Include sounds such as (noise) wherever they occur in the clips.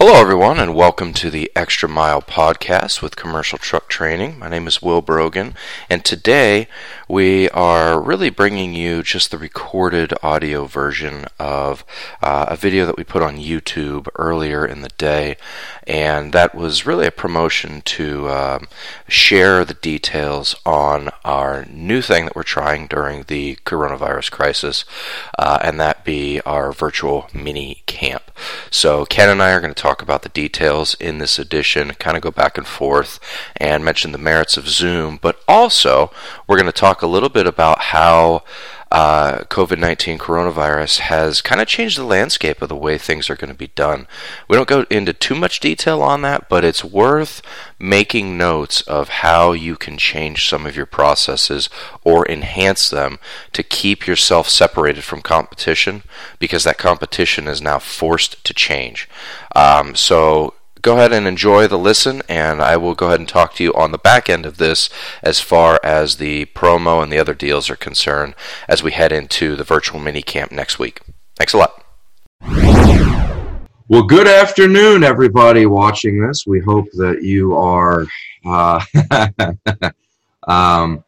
Hello, everyone, and welcome to the Extra Mile podcast with Commercial Truck Training. My name is Will Brogan, and today we are really bringing you just the recorded audio version of uh, a video that we put on YouTube earlier in the day, and that was really a promotion to um, share the details on our new thing that we're trying during the coronavirus crisis, uh, and that be our virtual mini camp. So, Ken and I are going to talk about the details in this edition, kind of go back and forth, and mention the merits of Zoom, but also we're going to talk a little bit about how uh, COVID 19 coronavirus has kind of changed the landscape of the way things are going to be done. We don't go into too much detail on that, but it's worth making notes of how you can change some of your processes or enhance them to keep yourself separated from competition because that competition is now forced to change. Um, so go ahead and enjoy the listen, and I will go ahead and talk to you on the back end of this as far as the promo and the other deals are concerned as we head into the virtual mini camp next week. Thanks a lot. Well, good afternoon, everybody watching this. We hope that you are uh, (laughs) um,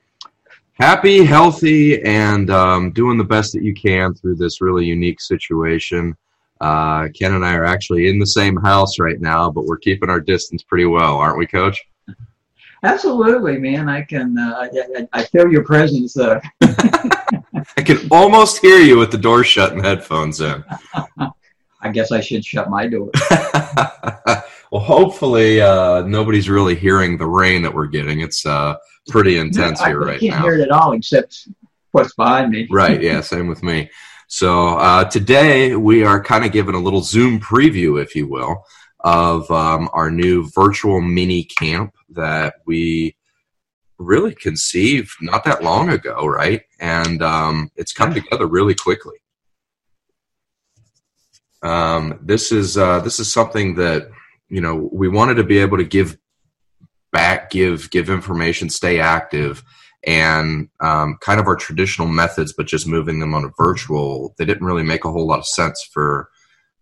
happy, healthy, and um, doing the best that you can through this really unique situation. Uh, Ken and I are actually in the same house right now, but we're keeping our distance pretty well, aren't we, Coach? Absolutely, man. I can. Uh, I, I, feel your presence. Uh. (laughs) I can almost hear you with the door shut and headphones in. (laughs) I guess I should shut my door. (laughs) well, hopefully uh, nobody's really hearing the rain that we're getting. It's uh, pretty intense no, here right now. I can't hear it at all except what's behind me. right. Yeah. Same with me. So uh, today we are kind of giving a little Zoom preview, if you will, of um, our new virtual mini camp that we really conceived not that long ago, right? And um, it's come together really quickly. Um, this is uh, this is something that you know we wanted to be able to give back, give give information, stay active and um, kind of our traditional methods, but just moving them on a virtual, they didn't really make a whole lot of sense for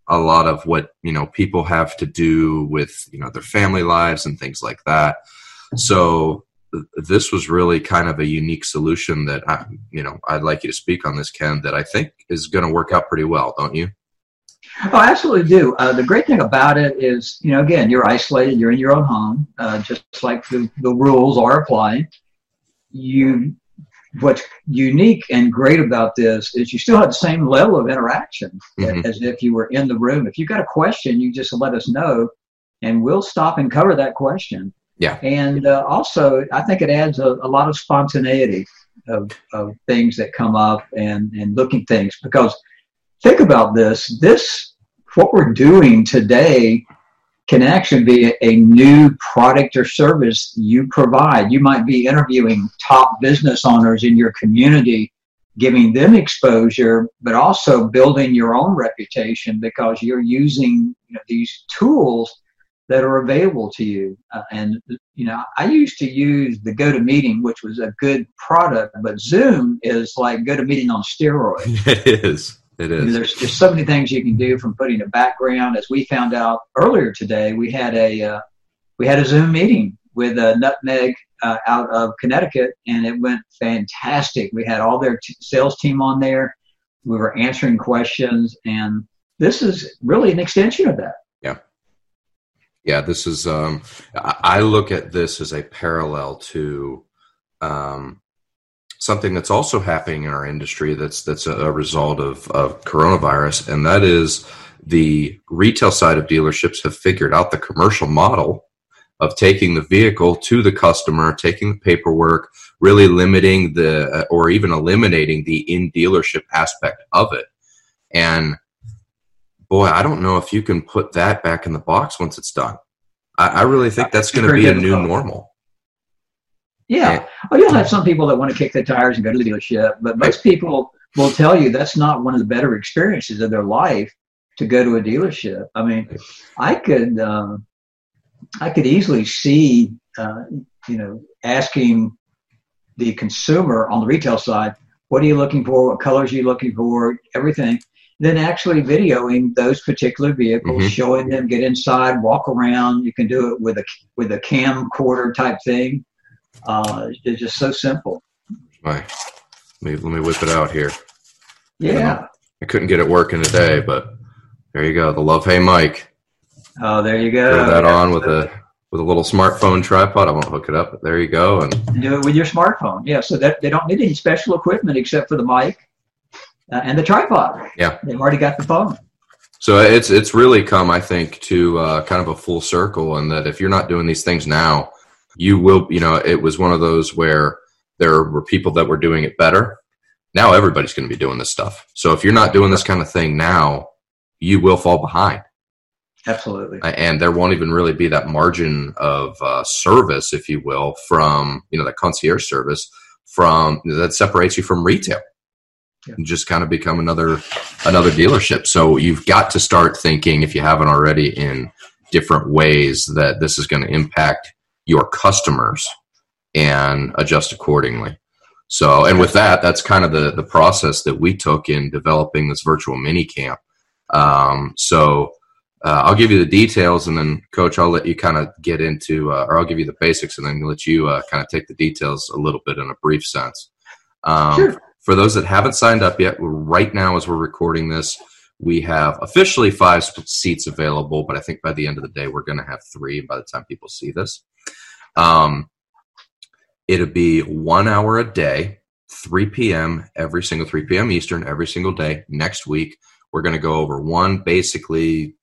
a lot of what you know people have to do with you know their family lives and things like that. So this was really kind of a unique solution that I, you know I'd like you to speak on this, Ken. That I think is going to work out pretty well, don't you? Oh, I absolutely do. Uh, the great thing about it is, you know, again, you're isolated, you're in your own home, uh, just like the, the rules are applying you what's unique and great about this is you still have the same level of interaction mm-hmm. as if you were in the room. If you've got a question, you just let us know, and we'll stop and cover that question. Yeah. And uh, also, I think it adds a, a, lot of spontaneity of, of things that come up and, and looking things because think about this. This, what we're doing today can actually be a new product or service you provide. You might be interviewing top business owners in your community, giving them exposure, but also building your own reputation because you're using you know, these tools that are available to you. Uh, and you know, I used to use the GoToMeeting, which was a good product, but Zoom is like GoToMeeting on steroids. (laughs) It is. It is. There's just so many things you can do from putting a background. As we found out earlier today, we had a uh, we had a Zoom meeting with a Nutmeg uh, out of Connecticut, and it went fantastic. We had all their t- sales team on there. We were answering questions, and this is really an extension of that. Yeah, yeah. This is. Um, I look at this as a parallel to um, something that's also happening in our industry that's that's a, result of, of coronavirus, and that is the retail side of dealerships have figured out the commercial model of taking the vehicle to the customer, taking the paperwork, really limiting the uh, or even eliminating the in dealership aspect of it. And boy, I don't know if you can put that back in the box once it's done. I, I really think that's going to be a new normal. Yeah. Oh, you'll have some people that want to kick the tires and go to the dealership, but most people will tell you that's not one of the better experiences of their life to go to a dealership. I mean, I could, um, I could easily see, uh, you know, asking the consumer on the retail side, what are you looking for? What colors are you looking for? Everything. Then actually videoing those particular vehicles, Mhm. showing them get inside, walk around. You can do it with a with a camcorder type thing. Uh, it's just so simple. My, let me let me whip it out here. Yeah. I couldn't get it working today, but there you go. The Love Hey Mike. Oh, there you go. Throw that on with a with a little smartphone tripod. I won't hook it up, but there you go. And do it with your smartphone. Yeah, so that they don't need any special equipment except for the mic uh, and the tripod. Yeah. they've already got the phone. so it's it's really come, I think, to uh, kind of a full circle, and that if you're not doing these things now, you will. You know, it was one of those where there were people that were doing it better. Now everybody's going to be doing this stuff. So if you're not doing this kind of thing now, you will fall behind. Absolutely. and there won't even really be that margin of uh, service, if you will, from you know that concierge service from that separates you from retail. Yeah. You just kind of become another another dealership. So you've got to start thinking, if you haven't already, in different ways that this is going to impact your customers and adjust accordingly. So, and with that, that's kind of the the process that we took in developing this virtual mini camp. Um, so uh, I'll give you the details, and then, Coach, I'll let you kind of get into, uh, or I'll give you the basics, and then let you uh, kind of take the details a little bit in a brief sense. Um, Sure. For those that haven't signed up yet, right now as we're recording this, we have officially five seats available, but I think by the end of the day, we're going to have three by the time people see this. Um, it'll be one hour a day, 3 p.m. every single 3 p.m. Eastern every single day. Next week, we're going to go over one basically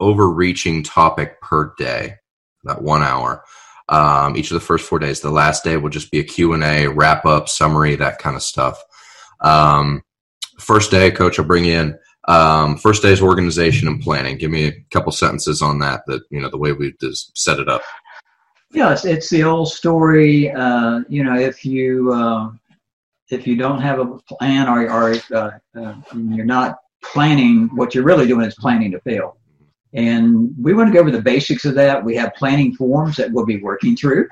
overreaching topic per day, that one hour. Um, each of the first four days. The last day will just be a Q&A, wrap up, summary, that kind of stuff. Um, first day, coach, I'll bring in. Um, first day's organization and planning. Give me a couple sentences on that, that, you know, the way we just set it up. Yeah, it's, the old story. Uh, you know, if you uh, if you don't have a plan or, or uh, uh, you're not planning, what you're really doing is planning to fail. And we want to go over the basics of that. We have planning forms that we'll be working through.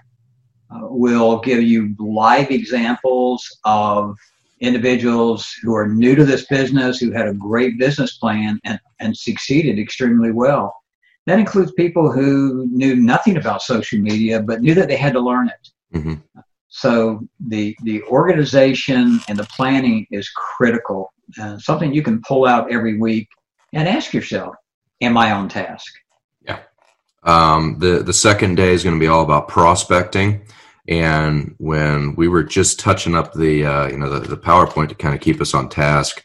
Uh, we'll give you live examples of individuals who are new to this business, who had a great business plan and, and succeeded extremely well. That includes people who knew nothing about social media, but knew that they had to learn it. hmm So the the organization and the planning is critical. Uh, something you can pull out every week and ask yourself, "Am I on task?" Yeah. Um, the the second day is going to be all about prospecting. And when we were just touching up the uh, you know the, the PowerPoint to kind of keep us on task,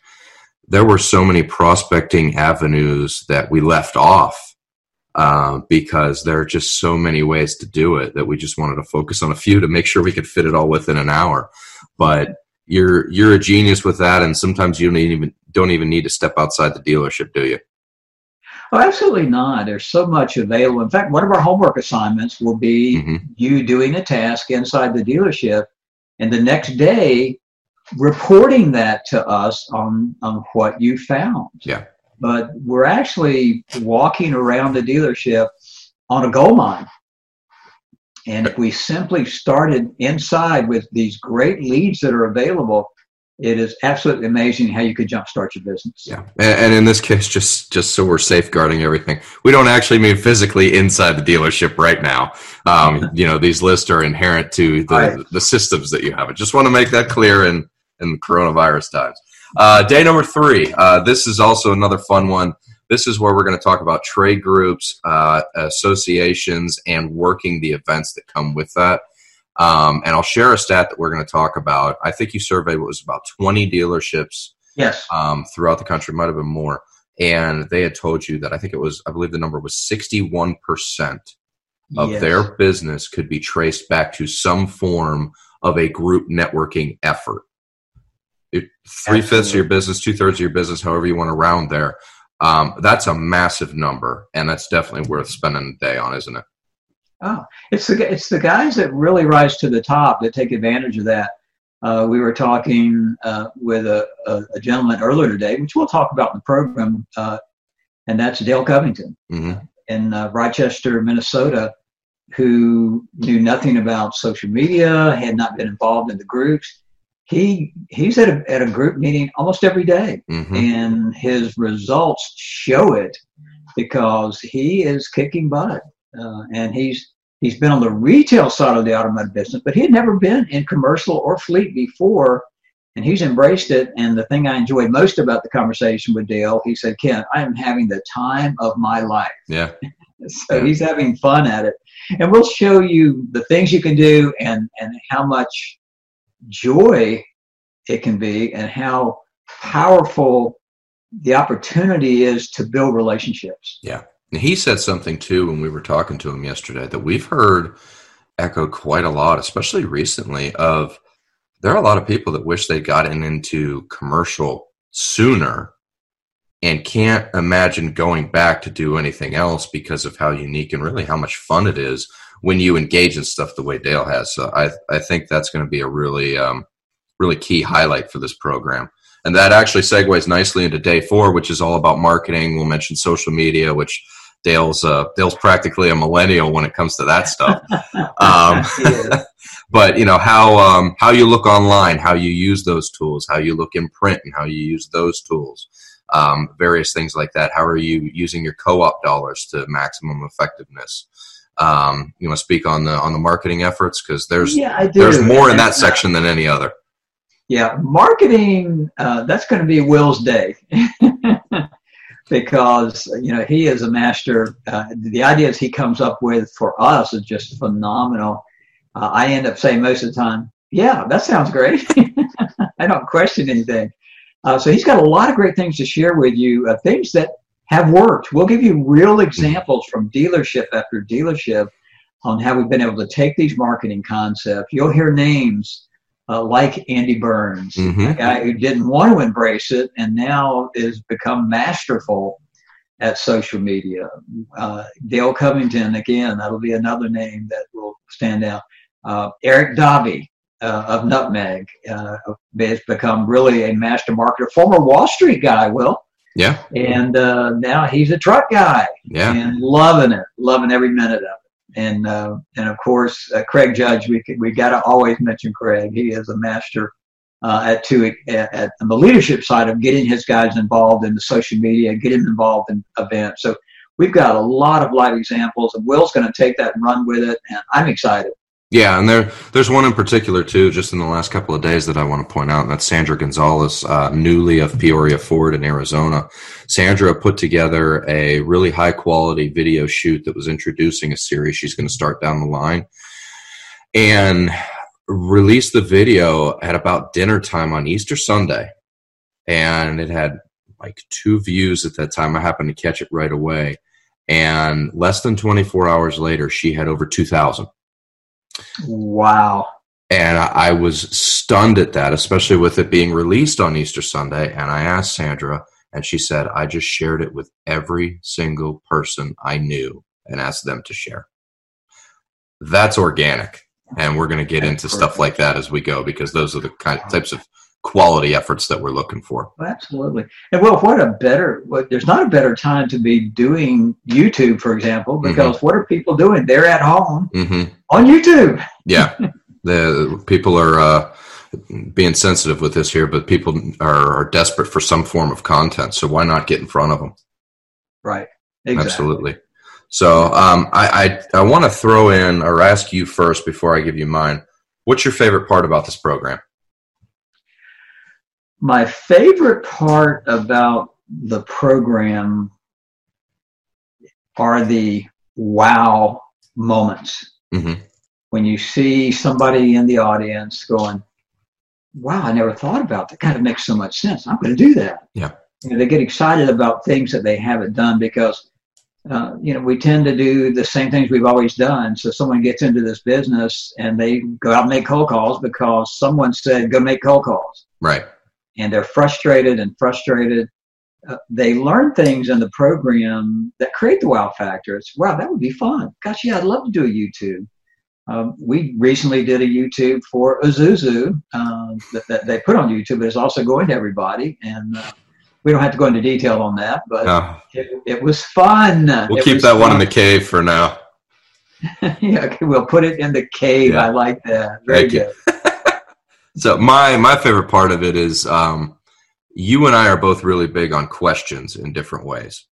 there were so many prospecting avenues that we left off uh, because there are just so many ways to do it that we just wanted to focus on a few to make sure we could fit it all within an hour. But you're you're a genius with that, and sometimes you don't even don't even need to step outside the dealership, do you? Oh, absolutely not. There's so much available. In fact, one of our homework assignments will be hmm you doing a task inside the dealership, and the next day reporting that to us on on what you found. Yeah. But we're actually walking around the dealership on a gold mine. And if we simply started inside with these great leads that are available, it is absolutely amazing how you could jumpstart your business. Yeah, and, and in this case, just just so we're safeguarding everything, we don't actually mean physically inside the dealership right now. Um, (laughs) you know, these lists are inherent to the Right. the systems that you have. I just want to make that clear in in coronavirus times. Uh, day number three. Uh, this is also another fun one. This is where we're going to talk about trade groups, uh, associations, and working the events that come with that. Um, and I'll share a stat that we're going to talk about. I think you surveyed what was about 20 dealerships Yes. um, throughout the country, might have been more. And they had told you that I think it was, I believe the number was 61% of Yes. their business could be traced back to some form of a group networking effort. Three fifths of your business, two thirds of your business, however you want to round there. Um, that's a massive number, and that's definitely worth spending a day on, isn't it? Oh, it's the it's the guys that really rise to the top that take advantage of that. Uh, we were talking uh, with a, a, a gentleman earlier today, which we'll talk about in the program, uh, and that's Dale Covington hmm in uh, Rochester, Minnesota, who knew nothing about social media, had not been involved in the groups. he he's at a at a group meeting almost every day, Mhm. and his results show it because he is kicking butt, uh, and he's he's been on the retail side of the automotive business, but he had never been in commercial or fleet before, and he's embraced it. And the thing I enjoyed most about the conversation with Dale, he said, "Ken, I am having the time of my life." Yeah. (laughs) So Yeah. he's having fun at it, and we'll show you the things you can do and and how much joy it can be and how powerful the opportunity is to build relationships. And he said something too when we were talking to him yesterday that we've heard echoed quite a lot, especially recently. Of there are a lot of people that wish they'd gotten into commercial sooner and can't imagine going back to do anything else because of how unique and really how much fun it is when you engage in stuff the way Dale has. So I I think that's going to be a really um, really key highlight for this program. And that actually segues nicely into day four, which is all about marketing. We'll mention social media, which Dale's uh, Dale's practically a millennial when it comes to that stuff. (laughs) Um, (laughs) but you know how um, how you look online, how you use those tools, how you look in print, and how you use those tools, um, various things like that. How are you using your co-op dollars to maximum effectiveness? Um, you want to speak on the on the marketing efforts because there's yeah, there's more in that section than any other. Yeah, marketing, uh, that's going to be Will's day. (laughs) because, you know, he is a master. Uh, the ideas he comes up with for us is just phenomenal. Uh, I end up saying most of the time, yeah, that sounds great. (laughs) I don't question anything. Uh, so he's got a lot of great things to share with you, uh, things that have worked. We'll give you real examples from dealership after dealership on how we've been able to take these marketing concepts. You'll hear names uh, like Andy Burns, Mhm. a guy who didn't want to embrace it and now is become masterful at social media. Uh, Dale Covington, again, that'll be another name that will stand out. Uh, Eric Dobby uh, of Nutmeg uh, has become really a master marketer, former Wall Street guy, Will, Yeah, and uh, now he's a truck guy yeah, and loving it, loving every minute of it. And uh, and of course, uh, Craig Judge, we we got to always mention Craig. He is a master uh, at two at, at the leadership side of getting his guys involved in the social media, getting them involved in events. So we've got a lot of live examples, and Will's going to take that and run with it, and I'm excited. Yeah. And there there's one in particular too, just in the last couple of days that I want to point out, and that's Sandra Gonzalez, uh, newly of Peoria Ford in Arizona. Sandra put together a really high quality video shoot that was introducing a series she's going to start down the line, and released the video at about dinner time on Easter Sunday, and it had like two views at that time. I happened to catch it right away. And less than 24 hours later, she had over 2,000. Wow. And I, I was stunned at that, especially with it being released on Easter Sunday. And I asked Sandra, and she said, I just shared it with every single person I knew and asked them to share. That's organic. And we're going to get into stuff like that as we go because those are the kind types of quality efforts that we're looking for. Absolutely. And well, what a better, what, there's not a better time to be doing YouTube, for example, because what are people doing? They're at home hmm on YouTube. Yeah, the people are uh, being sensitive with this here, but people are, are desperate for some form of content. So why not get in front of them? Right. Exactly. Absolutely. So um, I I, I want to throw in or ask you first before I give you mine. What's your favorite part about this program? My favorite part about the program are the wow moments. Hmm When you see somebody in the audience going, wow, I never thought about that. Kind of makes so much sense. I'm going to do that. Yeah. You know, they get excited about things that they haven't done because, uh, you know, we tend to do the same things we've always done. So someone gets into this business and they go out and make cold calls because someone said, go make cold calls. Right. And they're frustrated and frustrated. Uh, they learn things in the program that create the wow factor. It's, wow, that would be fun. Gosh, yeah, I'd love to do a YouTube. Um, we recently did a YouTube for Isuzu um, that, that they put on YouTube, but it's also going to everybody. And uh, we don't have to go into detail on that, but No, it, it was fun. we'll It keep that one in the cave for now. (laughs) yeah, okay, we'll put it in the cave. Yeah. I like that. Very Thank you. good. (laughs) so my my favorite part of it is um, you and I are both really big on questions in different ways.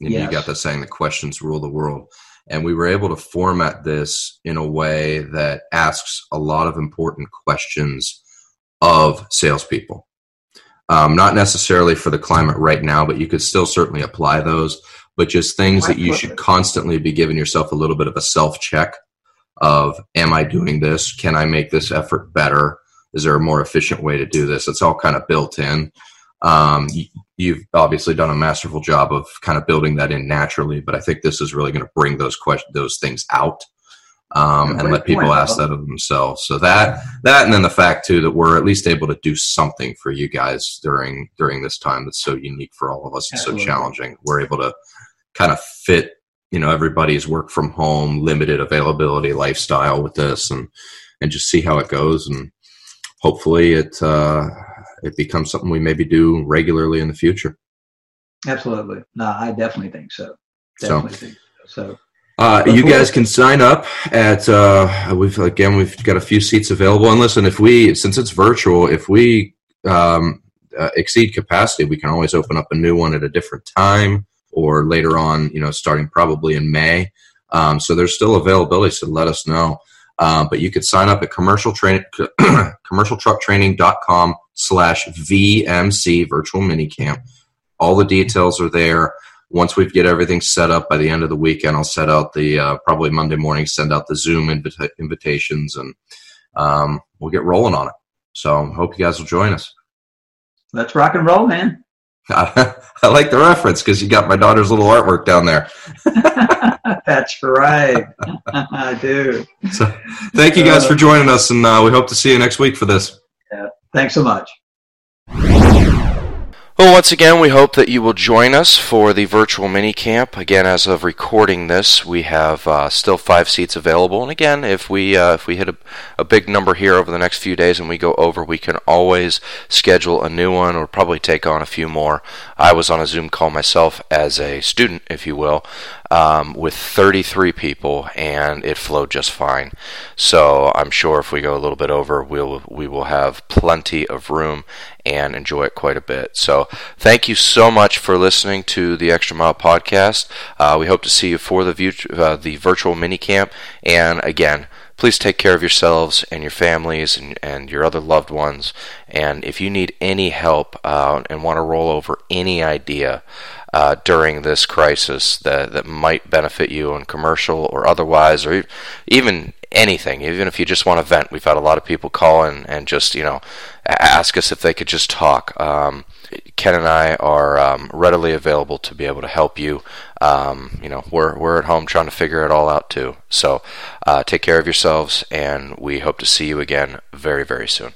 And yes. you got the saying that questions rule the world. And we were able to format this in a way that asks a lot of important questions of salespeople. Um, not necessarily for the climate right now, but you could still certainly apply those. But just things that you should constantly be giving yourself a little bit of a self check of, am I doing this? Can I make this effort better? Is there a more efficient way to do this? It's all kind of built in. Um, you've obviously done a masterful job of kind of building that in naturally, but I think this is really going to bring those questions, those things out, um, and let people ask that of themselves. So that that, and then the fact too that we're at least able to do something for you guys during during this time that's so unique for all of us and so challenging. We're able to kind of fit you know everybody's work from home, limited availability lifestyle with this, and and just see how it goes and hopefully it uh, it becomes something we maybe do regularly in the future. Absolutely. No, I definitely think so. Definitely so, think so. so uh, you guys can sign up at uh, we've again we've got a few seats available and listen if we since it's virtual if we um, uh, exceed capacity we can always open up a new one at a different time or later on you know starting probably in may um, so there's still availability so let us know um, but you could sign up at commercial train, (clears throat) commercialtrucktraining.com slash VMC virtual minicamp. All the details are there. Once we get everything set up by the end of the weekend, I'll set out the uh, probably Monday morning, send out the Zoom invita- invitations, and um, we'll get rolling on it. So hope you guys will join us. Let's rock and roll, man. (laughs) I, like the reference because you got my daughter's little artwork down there. (laughs) That's right. (laughs) I do. So, thank you guys for joining us, and uh, we hope to see you next week for this. Yeah. Thanks so much. Well, once again, we hope that you will join us for the virtual mini camp. Again, as of recording this, we have uh, still five seats available. And again, if we uh, if we hit a, a big number here over the next few days and we go over, we can always schedule a new one or probably take on a few more. I was on a Zoom call myself as a student, if you will, um, with 33 people, and it flowed just fine. So I'm sure if we go a little bit over, we'll we will have plenty of room and enjoy it quite a bit. So thank you so much for listening to the Extra Mile podcast. Uh, we hope to see you for the view, uh, the virtual mini camp, and again please take care of yourselves and your families and, and your other loved ones. And if you need any help uh, and want to roll over any idea uh, during this crisis that, that might benefit you in commercial or otherwise, or even anything, even if you just want to vent, we've had a lot of people call in and just, you know, ask us if they could just talk. Um, Ken and I are um, readily available to be able to help you. Um, you know, we're we're at home trying to figure it all out too. So, uh, take care of yourselves, and we hope to see you again very very soon.